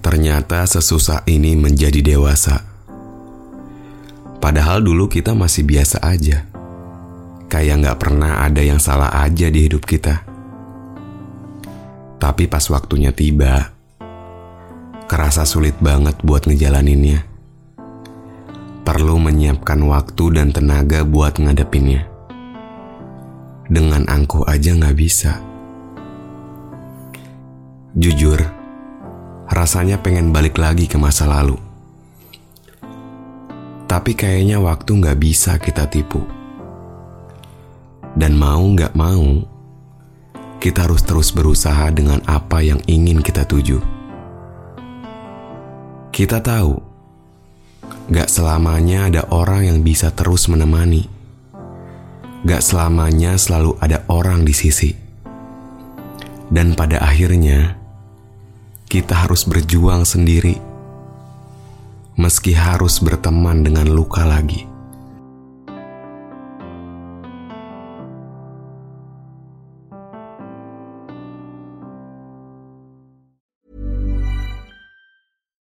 Ternyata sesusah ini menjadi dewasa. Padahal dulu kita masih biasa aja. Kayak nggak pernah ada yang salah aja di hidup kita. Tapi pas waktunya tiba, kerasa sulit banget buat ngejalaninnya. Perlu menyiapkan waktu dan tenaga buat ngadepinnya. Dengan angkuh aja nggak bisa. Jujur, rasanya pengen balik lagi ke masa lalu. Tapi kayaknya waktu nggak bisa kita tipu. Dan mau nggak mau, kita harus terus berusaha dengan apa yang ingin kita tuju. Kita tahu, gak selamanya ada orang yang bisa terus menemani. Gak selamanya selalu ada orang di sisi. Dan pada akhirnya, kita harus berjuang sendiri, meski harus berteman dengan luka lagi.